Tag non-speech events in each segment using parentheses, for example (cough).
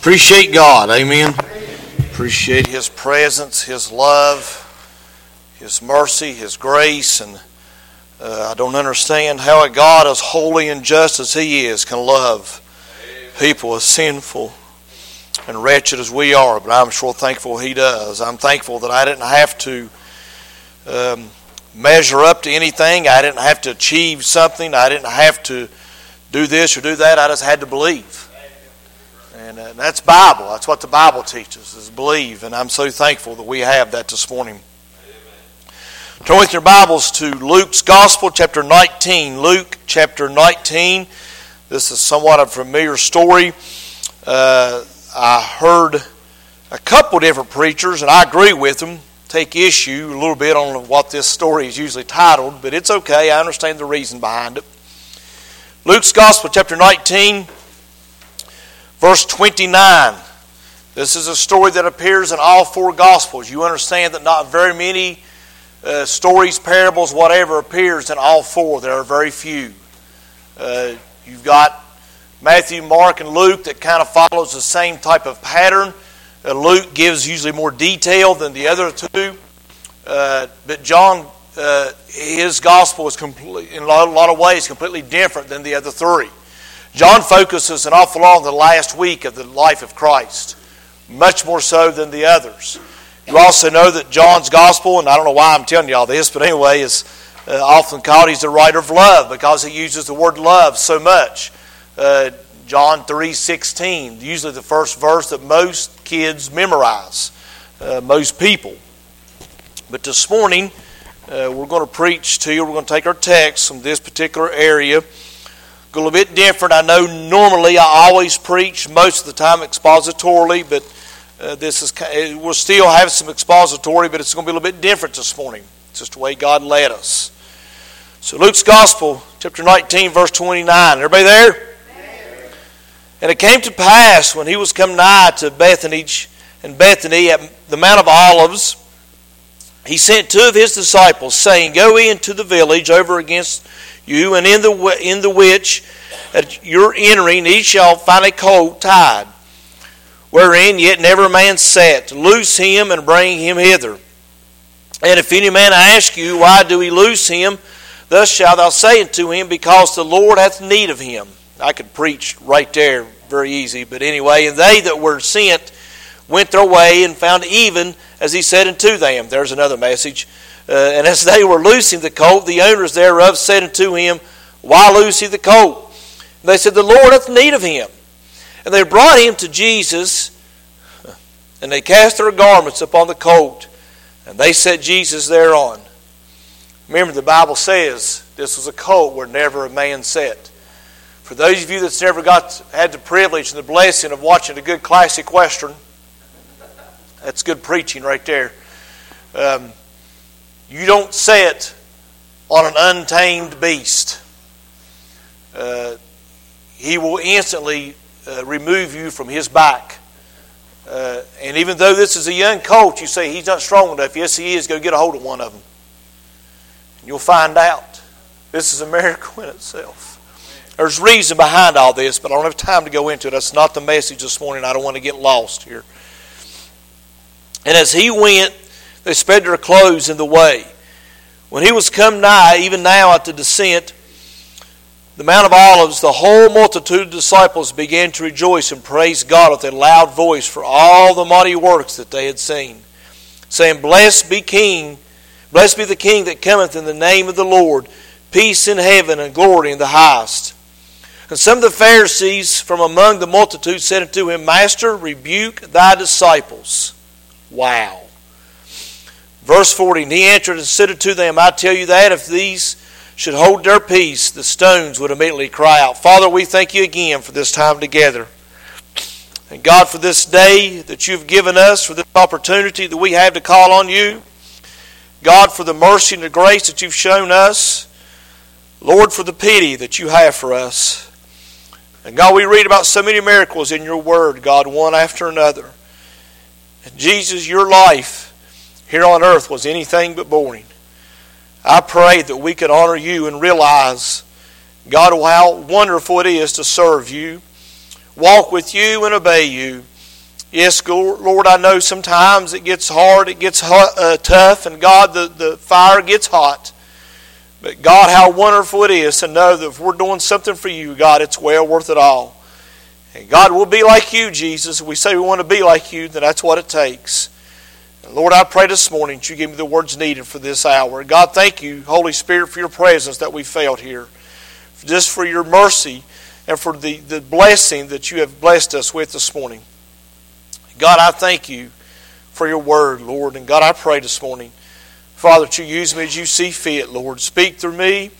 Appreciate God, amen. Appreciate His presence, His love, His mercy, His grace, and uh, I don't understand how a God as holy and just as He is can love people as sinful and wretched as we are, but I'm sure thankful He does. I'm thankful that I didn't have to um, measure up to anything, I didn't have to achieve something, I didn't have to do this or do that, I just had to believe. And uh, that's Bible. That's what the Bible teaches, is believe. And I'm so thankful that we have that this morning. Amen. Turn with your Bibles to Luke's Gospel, chapter 19. Luke, chapter 19. This is somewhat a familiar story. Uh, I heard a couple different preachers, and I agree with them, take issue a little bit on what this story is usually titled, but it's okay. I understand the reason behind it. Luke's Gospel, chapter 19. Verse 29. This is a story that appears in all four Gospels. You understand that not very many uh, stories, parables, whatever appears in all four. There are very few. Uh, you've got Matthew, Mark, and Luke that kind of follows the same type of pattern. Uh, Luke gives usually more detail than the other two. Uh, but John, uh, his gospel is complete, in a lot of ways completely different than the other three. John focuses an awful lot on the last week of the life of Christ, much more so than the others. You also know that John's gospel, and I don't know why I'm telling you all this, but anyway, is uh, often called he's the writer of love because he uses the word love so much. Uh, John 3:16, usually the first verse that most kids memorize, uh, most people. But this morning, uh, we're going to preach to you. We're going to take our text from this particular area a little bit different. I know normally I always preach most of the time expositorily, but uh, this is we'll still have some expository, but it's going to be a little bit different this morning. It's just the way God led us. So Luke's Gospel, chapter 19, verse 29. Everybody there? And it came to pass when he was come nigh to Bethphage and Bethany at the Mount of Olives, he sent two of his disciples, saying, Go into the village over against you, and in the, in the which at your entering ye shall find a colt tied, wherein yet never man sat. Loose him and bring him hither. And if any man ask you, Why do we loose him? Thus shalt thou say unto him, Because the Lord hath need of him. I could preach right there very easy, but anyway, and they that were sent went their way and found even as he said unto them. There's another message. Uh, and as they were loosing the colt, the owners thereof said unto him, Why loose ye the colt? And they said, The Lord hath need of him. And they brought him to Jesus, and they cast their garments upon the colt, and they set Jesus thereon. Remember, the Bible says this was a colt where never a man sat. For those of you that's never got had the privilege and the blessing of watching a good classic western, that's good preaching right there. Um, you don't sit on an untamed beast. Uh, he will instantly uh, remove you from his back. Uh, and even though this is a young colt, you say he's not strong enough. Yes, he is. Go get a hold of one of them. And you'll find out. This is a miracle in itself. There's reason behind all this, but I don't have time to go into it. That's not the message this morning. I don't want to get lost here. And as he went, they spread their clothes in the way. When he was come nigh, even now at the descent, the Mount of Olives, the whole multitude of disciples began to rejoice and praise God with a loud voice for all the mighty works that they had seen, saying, Blessed be King, blessed be the King that cometh in the name of the Lord, peace in heaven and glory in the highest. And some of the Pharisees from among the multitude said unto him, Master, rebuke thy disciples. Wow. Verse 40 And he answered and said to them, I tell you that if these should hold their peace, the stones would immediately cry out. Father, we thank you again for this time together. And God, for this day that you've given us, for this opportunity that we have to call on you. God, for the mercy and the grace that you've shown us. Lord, for the pity that you have for us. And God, we read about so many miracles in your word, God, one after another. And Jesus, your life here on earth was anything but boring. I pray that we could honor you and realize, God, how wonderful it is to serve you. walk with you and obey you. Yes, Lord, I know sometimes it gets hard, it gets hot, uh, tough, and God, the, the fire gets hot. But God, how wonderful it is to know that if we're doing something for you, God, it's well worth it all. And God, we'll be like you, Jesus. If we say we want to be like you, then that's what it takes. Lord, I pray this morning that you give me the words needed for this hour. God, thank you, Holy Spirit, for your presence that we felt here. Just for your mercy and for the, the blessing that you have blessed us with this morning. God, I thank you for your word, Lord. And God, I pray this morning, Father, that you use me as you see fit, Lord. Speak through me,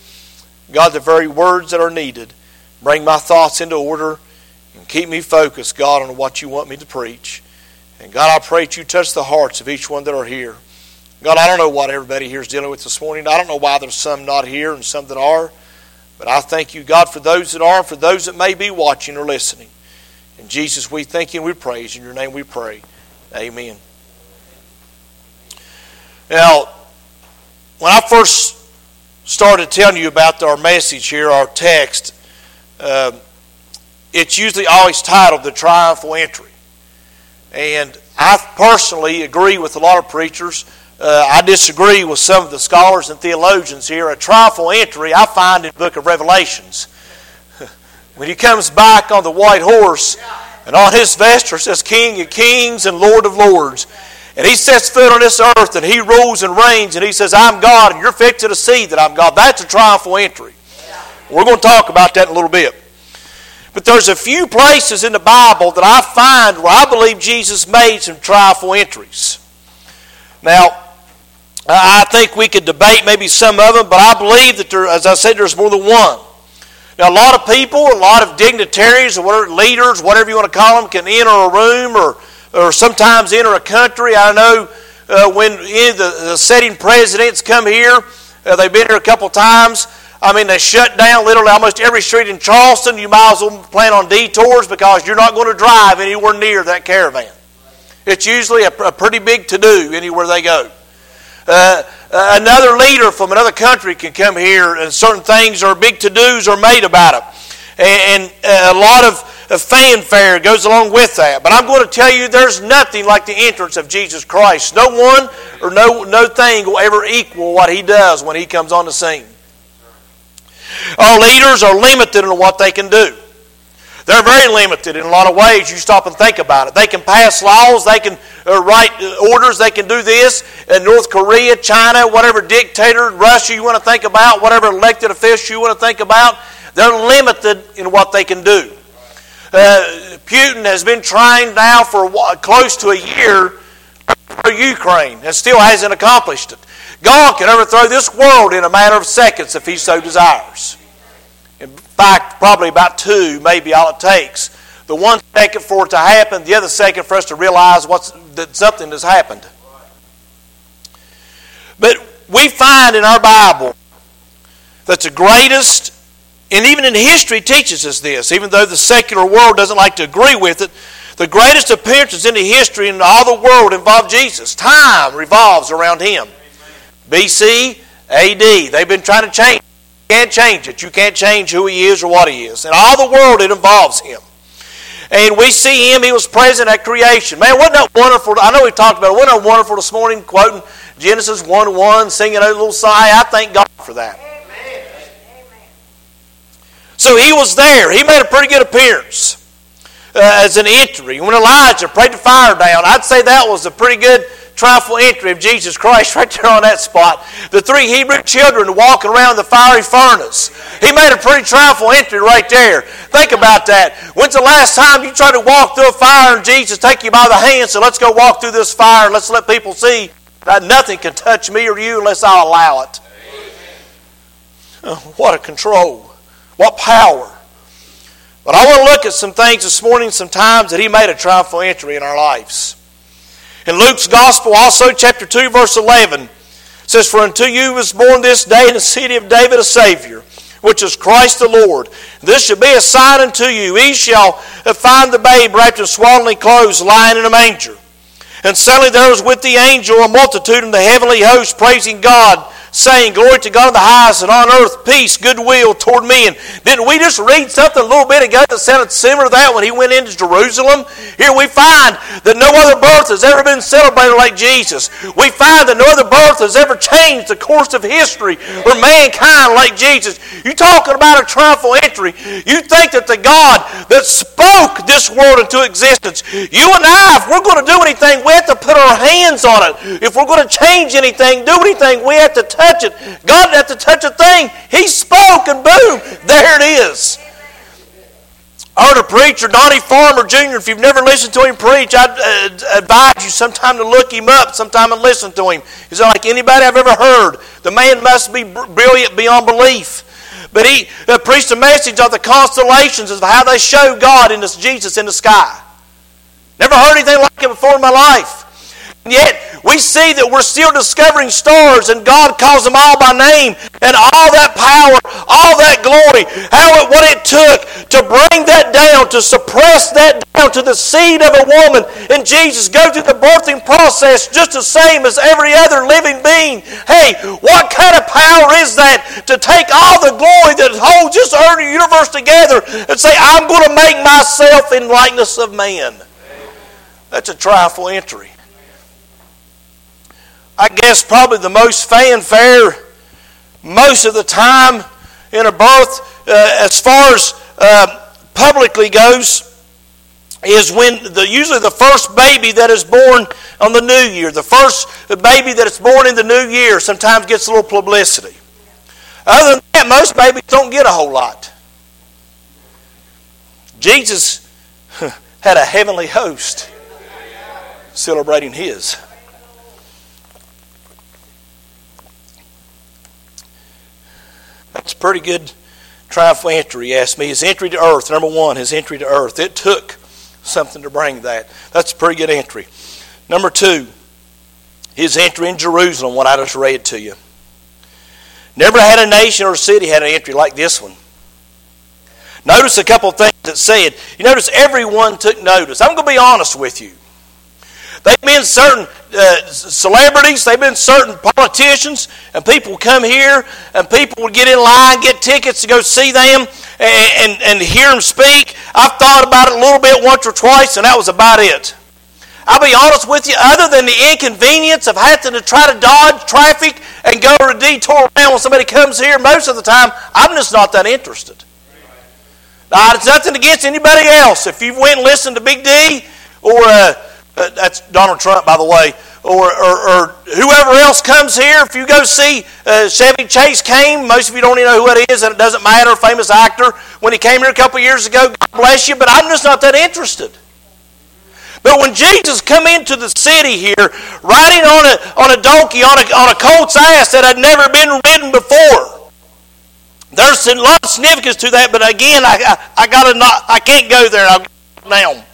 God, the very words that are needed. Bring my thoughts into order and keep me focused, God, on what you want me to preach. And God, I pray that you touch the hearts of each one that are here. God, I don't know what everybody here is dealing with this morning. I don't know why there's some not here and some that are. But I thank you, God, for those that are and for those that may be watching or listening. And Jesus, we thank you and we praise. In your name we pray. Amen. Now, when I first started telling you about our message here, our text, uh, it's usually always titled The Triumphal Entry. And I personally agree with a lot of preachers. Uh, I disagree with some of the scholars and theologians here. A triumphal entry I find in the book of Revelations (laughs) when he comes back on the white horse, and on his vesture says King of Kings and Lord of Lords. And he sets foot on this earth and he rules and reigns and he says, I'm God, and you're fixed to see that I'm God. That's a triumphal entry. We're going to talk about that in a little bit. But there's a few places in the Bible that I find where I believe Jesus made some triumphal entries. Now, I think we could debate maybe some of them, but I believe that there, as I said, there's more than one. Now, a lot of people, a lot of dignitaries, or whatever, leaders, whatever you want to call them, can enter a room or, or sometimes enter a country. I know uh, when the, the setting presidents come here, uh, they've been here a couple times. I mean, they shut down literally almost every street in Charleston. You might as well plan on detours because you're not going to drive anywhere near that caravan. It's usually a, a pretty big to do anywhere they go. Uh, uh, another leader from another country can come here, and certain things or big to dos are made about it. And, and uh, a lot of, of fanfare goes along with that. But I'm going to tell you there's nothing like the entrance of Jesus Christ. No one or no, no thing will ever equal what he does when he comes on the scene. Our leaders are limited in what they can do. They're very limited in a lot of ways. You stop and think about it. They can pass laws, they can uh, write uh, orders, they can do this. In North Korea, China, whatever dictator, Russia you want to think about, whatever elected official you want to think about, they're limited in what they can do. Uh, Putin has been trying now for close to a year for Ukraine and still hasn't accomplished it. God can overthrow this world in a matter of seconds if He so desires. In fact, probably about two, maybe all it takes. The one second for it to happen, the other second for us to realize what's, that something has happened. But we find in our Bible that the greatest, and even in history teaches us this, even though the secular world doesn't like to agree with it, the greatest appearances in the history in all the world involve Jesus. Time revolves around him. BC, AD. They've been trying to change You can't change it. You can't change who he is or what he is. In all the world, it involves him. And we see him, he was present at creation. Man, wasn't that wonderful? I know we talked about it. Wasn't that wonderful this morning, quoting Genesis 1 1, singing a little sigh? I thank God for that. Amen. So he was there. He made a pretty good appearance uh, as an entry. When Elijah prayed the fire down, I'd say that was a pretty good triumphal entry of Jesus Christ (laughs) right there on that spot. The three Hebrew children walking around the fiery furnace. He made a pretty triumphal entry right there. Think about that. When's the last time you tried to walk through a fire and Jesus take you by the hand, so let's go walk through this fire and let's let people see that nothing can touch me or you unless I allow it. Oh, what a control. What power. But I want to look at some things this morning, some times that He made a triumphal entry in our lives. In Luke's Gospel, also chapter 2, verse 11, says, For unto you was born this day in the city of David a Savior, which is Christ the Lord. This shall be a sign unto you. Ye shall find the babe wrapped in swaddling clothes, lying in a manger. And suddenly there was with the angel a multitude in the heavenly host praising God saying, Glory to God in the highest, and on earth peace, goodwill toward men. Didn't we just read something a little bit ago that sounded similar to that when he went into Jerusalem? Here we find that no other birth has ever been celebrated like Jesus. We find that no other birth has ever changed the course of history or mankind like Jesus. You talking about a triumphal entry. You think that the God that spoke this world into existence, you and I, if we're going to do anything, we have to put our hands on it. If we're going to change anything, do anything, we have to touch it. God didn't have to touch a thing. He spoke and boom, there it is. I heard a preacher, Donnie Farmer Jr., if you've never listened to him preach, I'd uh, advise you sometime to look him up, sometime and listen to him. He's like anybody I've ever heard. The man must be brilliant beyond belief. But he uh, preached a message of the constellations of how they show God in this Jesus in the sky. Never heard anything like it before in my life. Yet, we see that we're still discovering stars, and God calls them all by name, and all that power, all that glory, how it, what it took to bring that down, to suppress that down to the seed of a woman, and Jesus go through the birthing process just the same as every other living being. Hey, what kind of power is that to take all the glory that holds this earth and universe together and say, I'm going to make myself in likeness of man? That's a trifle entry. I guess probably the most fanfare most of the time in a birth, uh, as far as uh, publicly goes, is when the, usually the first baby that is born on the new year, the first baby that is born in the new year, sometimes gets a little publicity. Other than that, most babies don't get a whole lot. Jesus (laughs) had a heavenly host celebrating his. That's a pretty good triumphal entry, you ask me. His entry to earth, number one, his entry to earth. It took something to bring that. That's a pretty good entry. Number two, his entry in Jerusalem, what I just read to you. Never had a nation or city had an entry like this one. Notice a couple things that said. You notice everyone took notice. I'm going to be honest with you. They've been certain uh, celebrities, they've been certain politicians, and people come here, and people would get in line, get tickets to go see them, and, and, and hear them speak. I've thought about it a little bit once or twice, and that was about it. I'll be honest with you, other than the inconvenience of having to try to dodge traffic and go a detour around when somebody comes here, most of the time, I'm just not that interested. Now, it's nothing against anybody else. If you went and listened to Big D or uh, uh, that's Donald Trump, by the way. Or, or, or, whoever else comes here. If you go see uh, Chevy Chase came, most of you don't even know who it is, and it doesn't matter, famous actor. When he came here a couple years ago, God bless you, but I'm just not that interested. But when Jesus come into the city here, riding on a, on a donkey, on a, on a colt's ass that had never been ridden before, there's a lot of significance to that, but again, I, I, I gotta not, I can't go there I'm now.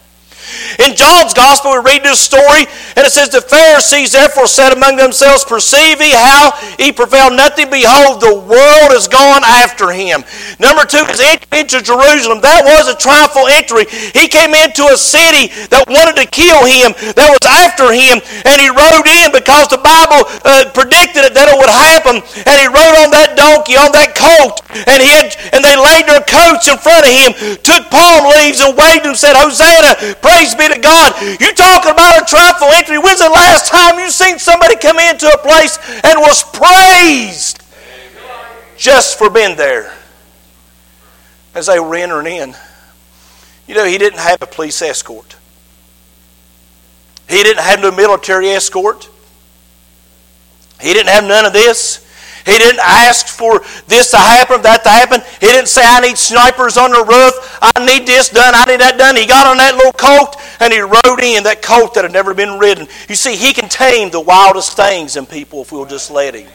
In John's Gospel, we read this story, and it says, The Pharisees therefore said among themselves, Perceive ye how he prevailed nothing? Behold, the world is gone after him. Number two is entry into Jerusalem. That was a triumphal entry. He came into a city that wanted to kill him, that was after him, and he rode in because the Bible uh, predicted it that it would happen. And he rode on that donkey, on that colt, and he had, and they laid their coats in front of him, took palm leaves and waved and said, Hosanna, Praise be to God. You talking about a triumphal entry. When's the last time you seen somebody come into a place and was praised just for being there? As they were entering in. You know, he didn't have a police escort. He didn't have no military escort. He didn't have none of this. He didn't ask for this to happen, that to happen. He didn't say, I need snipers on the roof. I need this done. I need that done. He got on that little colt and he rode in that colt that had never been ridden. You see, he can tame the wildest things in people if we'll just let him.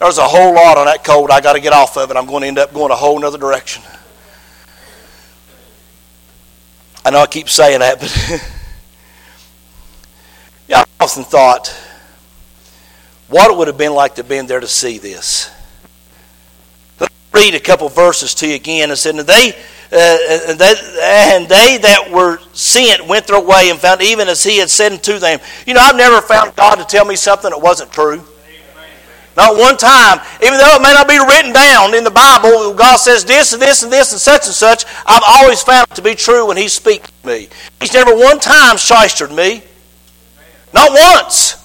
There's a whole lot on that colt. I got to get off of it. I'm going to end up going a whole other direction. I know I keep saying that, but (laughs) yeah, I often thought what it would have been like to have been there to see this. Let's read a couple verses to you again. It said, and they, uh, and, they, and they that were sent went their way and found even as he had said unto them. You know, I've never found God to tell me something that wasn't true. Not one time. Even though it may not be written down in the Bible, God says this and this and this and such and such, I've always found it to be true when He speaks to me. He's never one time shystered me. Not once.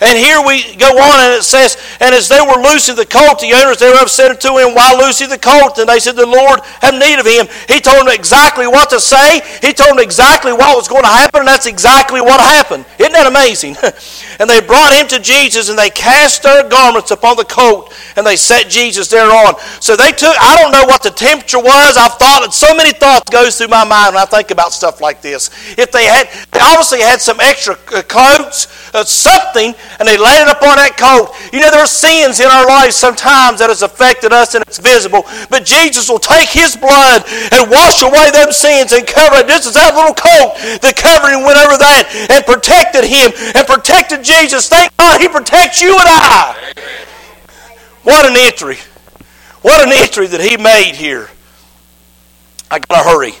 And here we go on, and it says, And as they were loosing the colt, the owners thereof said unto him, Why loose the colt? And they said, The Lord have need of him. He told them exactly what to say. He told them exactly what was going to happen, and that's exactly what happened. Isn't that amazing? (laughs) and they brought him to Jesus, and they cast their garments upon the colt, and they set Jesus thereon. So they took, I don't know what the temperature was. I've thought, so many thoughts goes through my mind when I think about stuff like this. If they had, they obviously had some extra uh, coats, uh, something, and they laid it upon that coat. You know, there are sins in our lives sometimes that has affected us and it's visible. But Jesus will take His blood and wash away them sins and cover it. This is that little coat. The covering went over that and protected him and protected Jesus. Thank God He protects you and I. What an entry. What an entry that He made here. I got to hurry.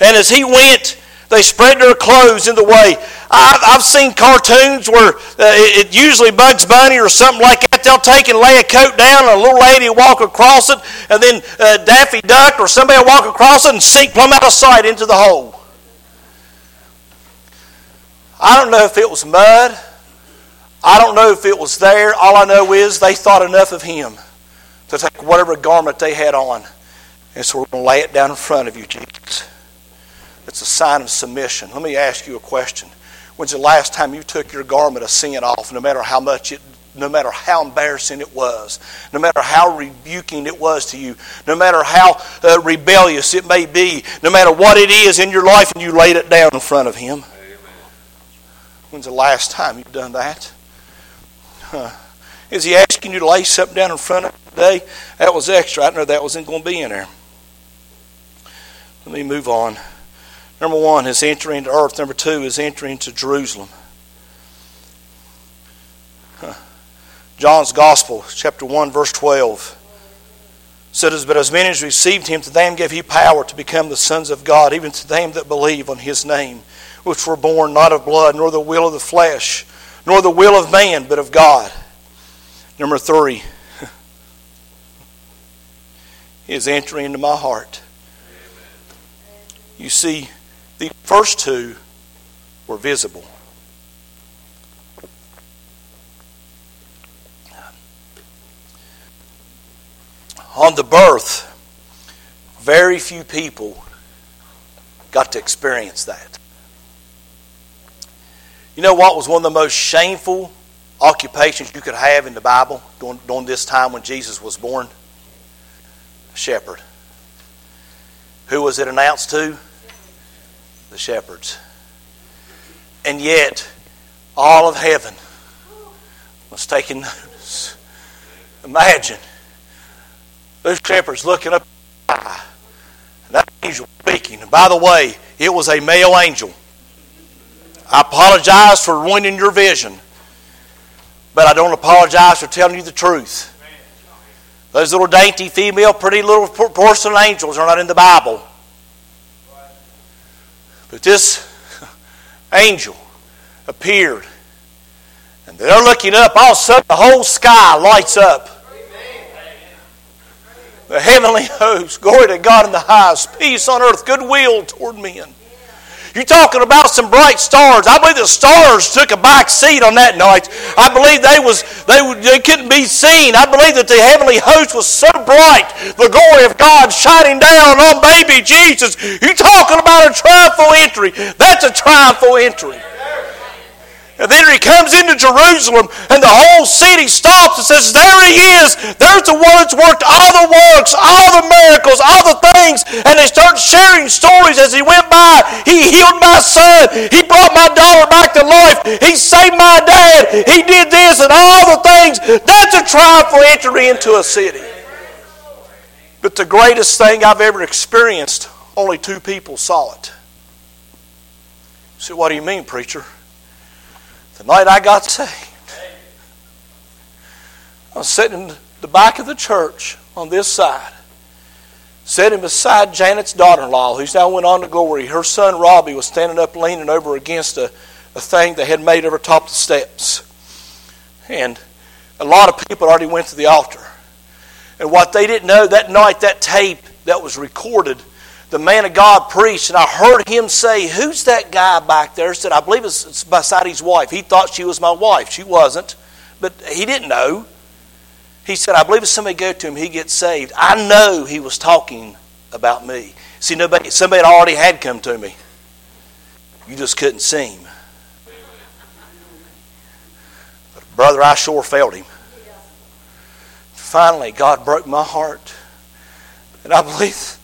And as He went, they spread their clothes in the way. I've, seen cartoons where uh, it, usually Bugs Bunny or something like that, they'll take and lay a coat down and a little lady will walk across it, and then uh, Daffy Duck or somebody will walk across it and sink plumb out of sight into the hole. I don't know if it was mud. I don't know if it was there. All I know is they thought enough of him to take whatever garment they had on. And so we're going to lay it down in front of you, Jesus. It's a sign of submission. Let me ask you a question. When's the last time you took your garment of sin off, no matter how much it no matter how embarrassing it was, no matter how rebuking it was to you, no matter how uh, rebellious it may be, no matter what it is in your life, and you laid it down in front of Him. Amen. When's the last time you've done that? Huh. Is He asking you to lay something down in front of today? That was extra. I know that wasn't going to be in there. Let me move on. Number one is entering into earth. Number two is entering into Jerusalem. John's Gospel, chapter 1, verse 12 says, But as many as received him, to them gave he power to become the sons of God, even to them that believe on his name, which were born not of blood, nor the will of the flesh, nor the will of man, but of God. Number three (laughs) is entering into my heart. You see, the first two were visible. On the birth, very few people got to experience that. You know what was one of the most shameful occupations you could have in the Bible during, during this time when Jesus was born? A shepherd. Who was it announced to? the shepherds. And yet, all of heaven was taking notice. Imagine those shepherds looking up and that angel speaking. And by the way, it was a male angel. I apologize for ruining your vision, but I don't apologize for telling you the truth. Those little dainty female, pretty little porcelain angels are not in the Bible. But this (laughs) angel appeared. And they're looking up. All of a sudden, the whole sky lights up. The heavenly (laughs) host, glory to God in the highest, peace on earth, goodwill toward men. You're talking about some bright stars. I believe the stars took a back seat on that night. I believe they was they, they couldn't be seen. I believe that the heavenly host was so bright, the glory of God shining down on baby Jesus. You're talking about a triumphal entry. That's a triumphal entry. And then he comes into Jerusalem, and the whole city stops and says, There he is. There's the one that's worked all the works, all the miracles, all the things. And they start sharing stories as he went by. He healed my son. He brought my daughter back to life. He saved my dad. He did this and all the things. That's a triumphal entry into a city. But the greatest thing I've ever experienced, only two people saw it. So, what do you mean, preacher? The night I got saved, I was sitting in the back of the church on this side, sitting beside Janet's daughter in law, who's now went on to glory. Her son Robbie was standing up leaning over against a, a thing they had made over top the steps. And A lot of people already went to the altar. And what they didn't know that night, that tape that was recorded, the man of God preached, and I heard him say, Who's that guy back there? Said, I believe it's beside his wife. He thought she was my wife. She wasn't, but he didn't know. He said, I believe if somebody go to him, he gets saved. I know he was talking about me. See, nobody, somebody already had come to me. You just couldn't see him. But brother, I sure felt him. Finally, God broke my heart. And I believe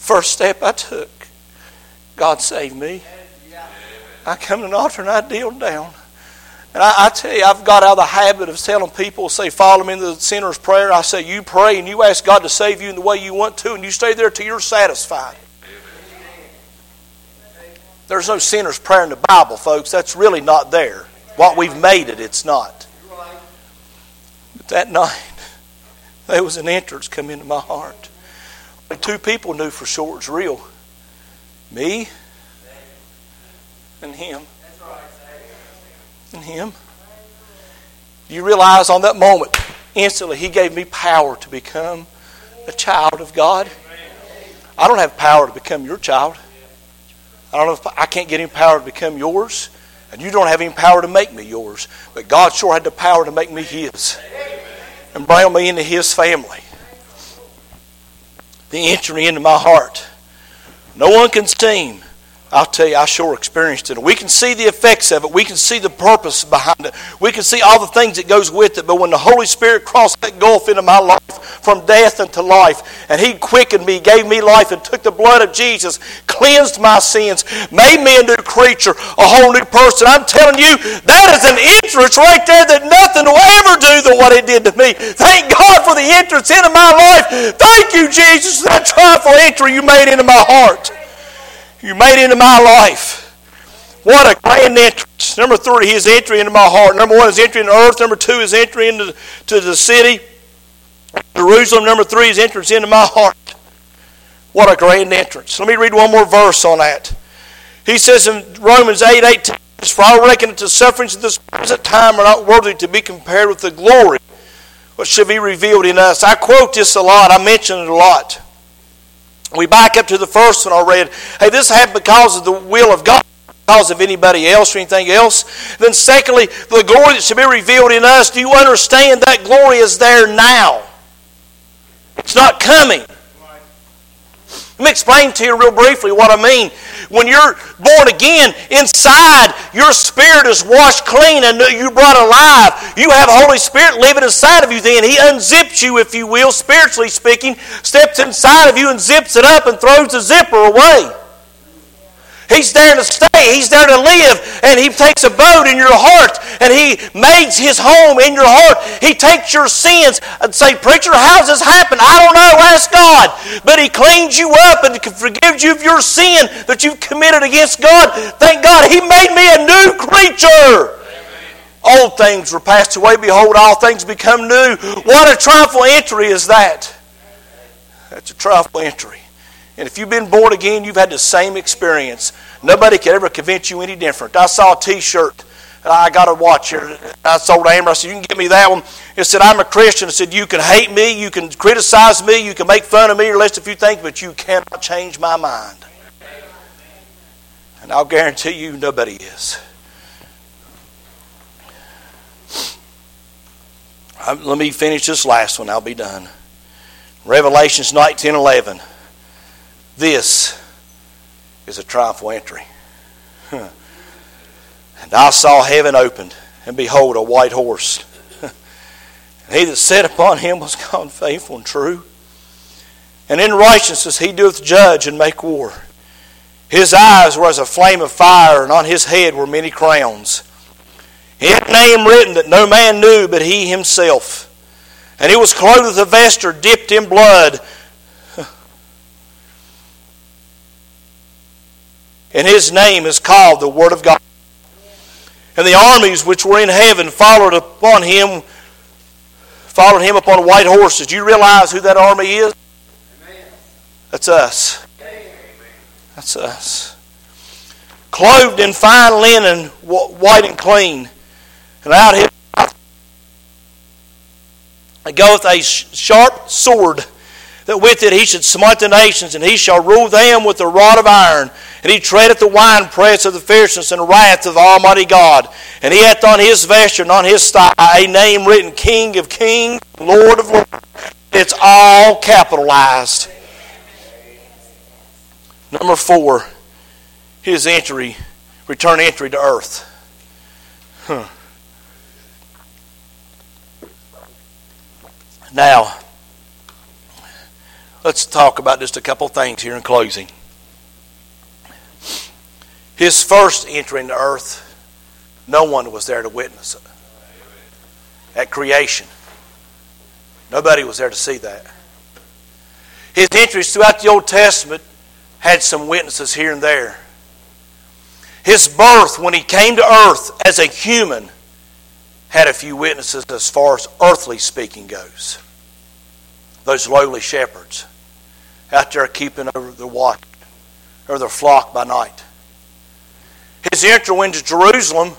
first step I took, God saved me. I come to an altar and I kneel down. And I, I, tell you, I've got out of the habit of telling people, say, follow me in the sinner's prayer. I say, you pray and you ask God to save you in the way you want to, and you stay there till you're satisfied. There's no sinner's prayer in the Bible, folks. That's really not there. What we've made it, it's not. But that night, (laughs) there was an entrance come into my heart. Two people knew for sure it's real. Me and him And Him. You realize on that moment, instantly, He gave me power to become a child of God. I don't have power to become your child. I don't know if I can't get any power to become yours, and you don't have any power to make me yours. But God sure had the power to make me His and bring me into His family. The entry into my heart. No one can steam I'll tell you, I sure experienced it. We can see the effects of it. We can see the purpose behind it. We can see all the things that goes with it. But when the Holy Spirit crossed that gulf into my life from death into life, and He quickened me, gave me life, and took the blood of Jesus, cleansed my sins, made me a new creature, a whole new person. I'm telling you, that is an entrance right there that nothing will ever do than what it did to me. Thank God for the entrance into my life. Thank you, Jesus, that triumphal entry you made into my heart you made into my life. What a grand entrance. Number three, his entry into my heart. Number one is entry into earth. Number two is entry into to the city. Jerusalem. Number three is entrance into my heart. What a grand entrance. Let me read one more verse on that. He says in Romans 8 18, For I reckon that the sufferings of this present time are not worthy to be compared with the glory which shall be revealed in us. I quote this a lot. I mention it a lot. We back up to the first one I read. Hey, this happened because of the will of God, because of anybody else or anything else. Then, secondly, the glory that should be revealed in us. Do you understand that glory is there now? Coming. Let me explain to you real briefly what I mean. When you're born again, inside your spirit is washed clean and you brought alive. You have Holy Spirit living inside of you then. He unzips you, if you will, spiritually speaking, steps inside of you and zips it up and throws the zipper away. He's there to stay. He's there to live. And He takes a boat in your heart and He makes His home in your heart. He takes your sins and say, Preacher, how's this happen? I don't know. Ask God. But He cleans you up and forgives you of your sin that you've committed against God. Thank God He made me a new creature. Old things were passed away. Behold, all things become new. What a triumphal entry is that? That's a triumphal entry. And if you've been born again, you've had the same experience. Nobody could ever convince you any different. I saw a T-shirt. I got a watch here. I told Amber, I said, you can get me that one. It said, I'm a Christian. I said, you can hate me, you can criticize me, you can make fun of me or list a few things, but you cannot change my mind. And I'll guarantee you nobody is. let me finish this last one. I'll be done. Revelations 19 11. This is a triumphal entry. (laughs) and I saw heaven opened, and behold, a white horse. (laughs) and he that sat upon him was (laughs) called faithful and true. And in righteousness he doeth judge and make war. His eyes were as a flame of fire, and on his head were many crowns. He had a name written that no man knew but he himself. And he was clothed with a vesture dipped in blood and his name is called the Word of God. And the armies which were in heaven followed upon him, followed him upon white horses. Do you realize who that army is? That's us. That's us. Clothed in fine linen, white and clean, and out his goeth a sharp sword, that with it he should smite the nations, and he shall rule them with a rod of iron. And he treadeth the winepress of the fierceness and wrath of the Almighty God. And he hath on his vesture and on his thigh a name written King of Kings, Lord of Lords. It's all capitalized. Number four, his entry, return entry to earth. Huh. Now, let's talk about just a couple things here in closing. His first entry into earth, no one was there to witness it. At creation, nobody was there to see that. His entries throughout the Old Testament had some witnesses here and there. His birth, when he came to earth as a human, had a few witnesses as far as earthly speaking goes. Those lowly shepherds out there keeping over the watch or their flock by night. His entry into Jerusalem,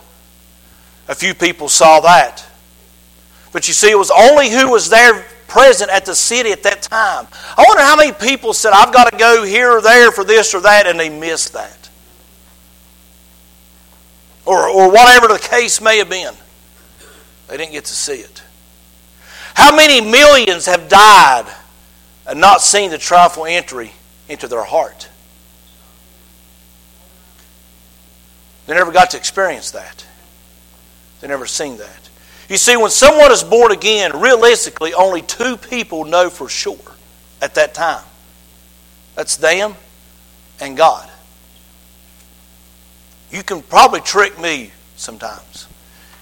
a few people saw that. But you see, it was only who was there present at the city at that time. I wonder how many people said, I've got to go here or there for this or that, and they missed that. Or, or whatever the case may have been. They didn't get to see it. How many millions have died and not seen the triumphal entry into their heart? They never got to experience that. They never seen that. You see, when someone is born again, realistically, only two people know for sure at that time. That's them and God. You can probably trick me sometimes.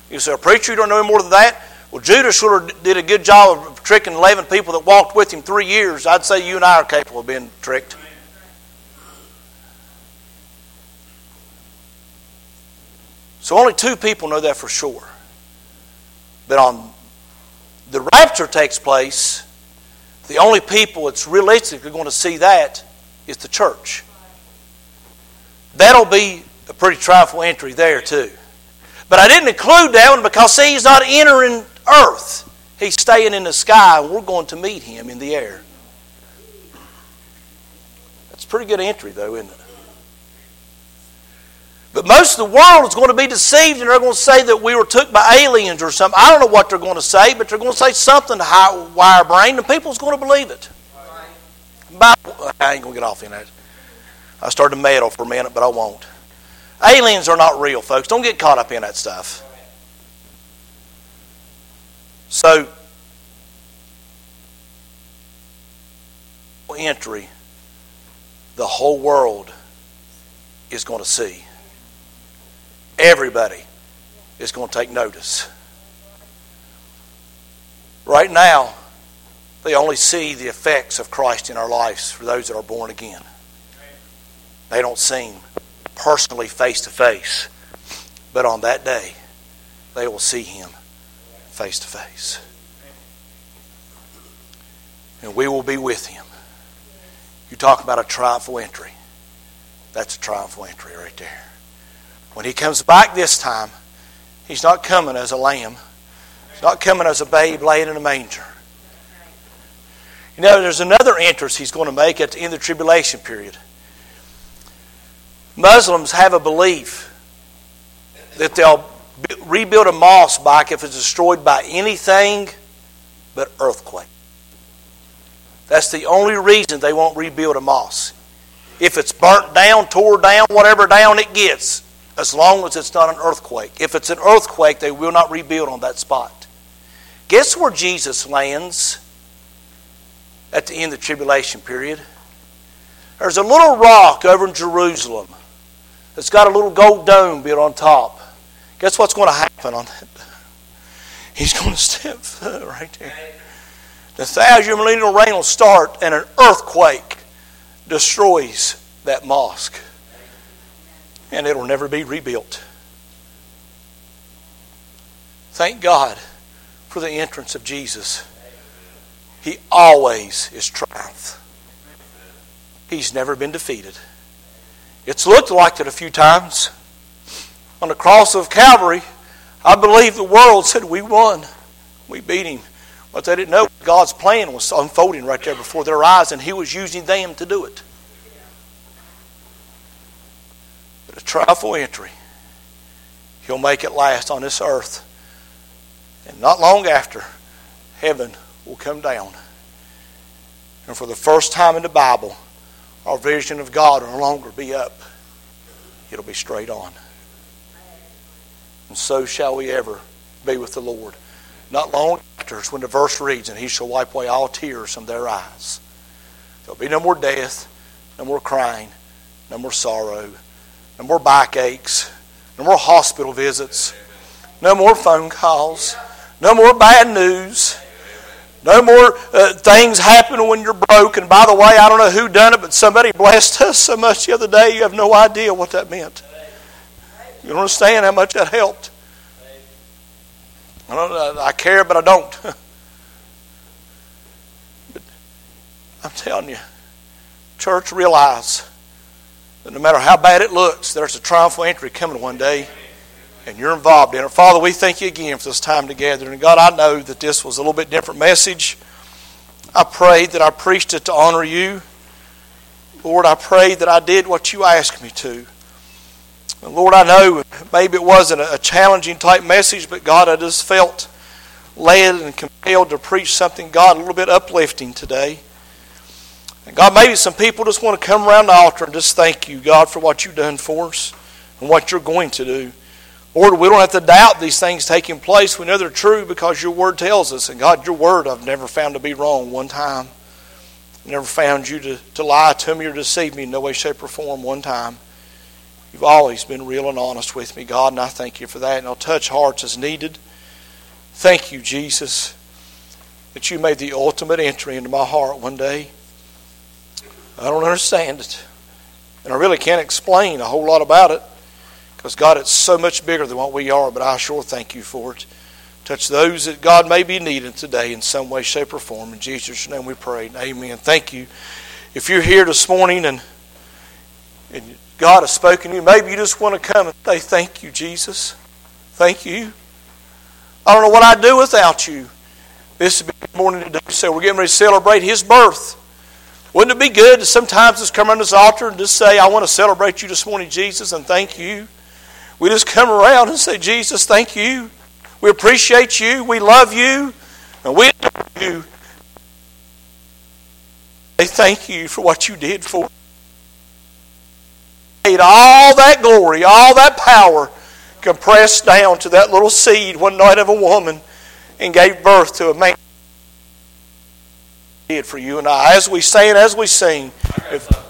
You say, a preacher, you don't know any more than that? Well, Judas sure did a good job of tricking 11 people that walked with him three years. I'd say you and I are capable of being tricked. So only two people know that for sure. But on the rapture takes place, the only people that's realistically going to see that is the church. That'll be a pretty trifling entry there too. But I didn't include that one because see, he's not entering earth. He's staying in the sky, and we're going to meet him in the air. That's a pretty good entry, though, isn't it? But most of the world is going to be deceived and they're going to say that we were took by aliens or something. I don't know what they're going to say, but they're going to say something to high wire brain and people's going to believe it. Bible, I ain't going to get off in that. I started to meddle for a minute, but I won't. Aliens are not real, folks. Don't get caught up in that stuff. So, entry, the whole world is going to see. Everybody is going to take notice. Right now, they only see the effects of Christ in our lives for those that are born again. They don't see personally face to face. But on that day, they will see Him face to face. And we will be with Him. You talk about a triumphal entry. That's a triumphal entry right there. When he comes back this time, he's not coming as a lamb. He's not coming as a babe laid in a manger. You know, there's another entrance he's going to make at the end of the tribulation period. Muslims have a belief that they'll rebuild a mosque back if it's destroyed by anything but earthquake. That's the only reason they won't rebuild a mosque. If it's burnt down, tore down, whatever down it gets, as long as it's not an earthquake. If it's an earthquake, they will not rebuild on that spot. Guess where Jesus lands at the end of the tribulation period? There's a little rock over in Jerusalem that's got a little gold dome built on top. Guess what's going to happen on that? He's going (laughs) to step right there. The thousand millennial reign will start, and an earthquake destroys that mosque and it'll never be rebuilt. Thank God for the entrance of Jesus. He always is triumph. He's never been defeated. It's looked like it a few times. On the cross of Calvary, I believe the world said, We won. We beat him. But they didn't know God's plan was unfolding right there before their eyes, and He was using them to do it. But a triumphal entry, He'll make it last on this earth. And not long after, heaven will come down. And for the first time in the Bible, our vision of God will no longer be up, it'll be straight on. And so shall we ever be with the Lord. Not long after when the verse reads, and he shall wipe away all tears from their eyes. There'll be no more death, no more crying, no more sorrow, no more backaches, no more hospital visits, no more phone calls, no more bad news. No more uh, things happen when you're broke. And by the way, I don't know who done it, but somebody blessed us so much the other day. You have no idea what that meant. You don't understand how much that helped. I don't. I care, but I don't. (laughs) but I'm telling you, church, realize that no matter how bad it looks, there's a triumphal entry coming one day and you're involved in it. Father, we thank you again for this time together. And God, I know that this was a little bit different message. I prayed that I preached it to honor you. Lord, I pray that I did what you asked me to. Lord, I know maybe it wasn't a challenging type message, but God, I just felt led and compelled to preach something, God, a little bit uplifting today. And God, maybe some people just want to come around the altar and just thank you, God, for what you've done for us and what you're going to do. Lord, we don't have to doubt these things taking place. We know they're true because your word tells us. And God, your word I've never found to be wrong one time. never found you to, to lie to me or deceive me in no way, shape, or form one time. You've always been real and honest with me, God, and I thank you for that. And I'll touch hearts as needed. Thank you, Jesus, that you made the ultimate entry into my heart one day. I don't understand it. And I really can't explain a whole lot about it. Because, God, it's so much bigger than what we are, but I sure thank you for it. Touch those that God may be needing today in some way, shape, or form. In Jesus' name we pray. Amen. Thank you. If you're here this morning and, and God has spoken to you, maybe you just want to come and say, Thank you, Jesus. Thank you. I don't know what I'd do without you. This the morning to do so. We're getting ready to celebrate His birth. Wouldn't it be good to sometimes just come around this altar and just say, I want to celebrate you this morning, Jesus, and thank you? We just come around and say, Jesus, thank you. We appreciate you. We love you. And we adore you. Thank you for what you did for us. All that glory, all that power compressed down to that little seed one night of a woman and gave birth to a man did for you and I. As we say and as we sing, if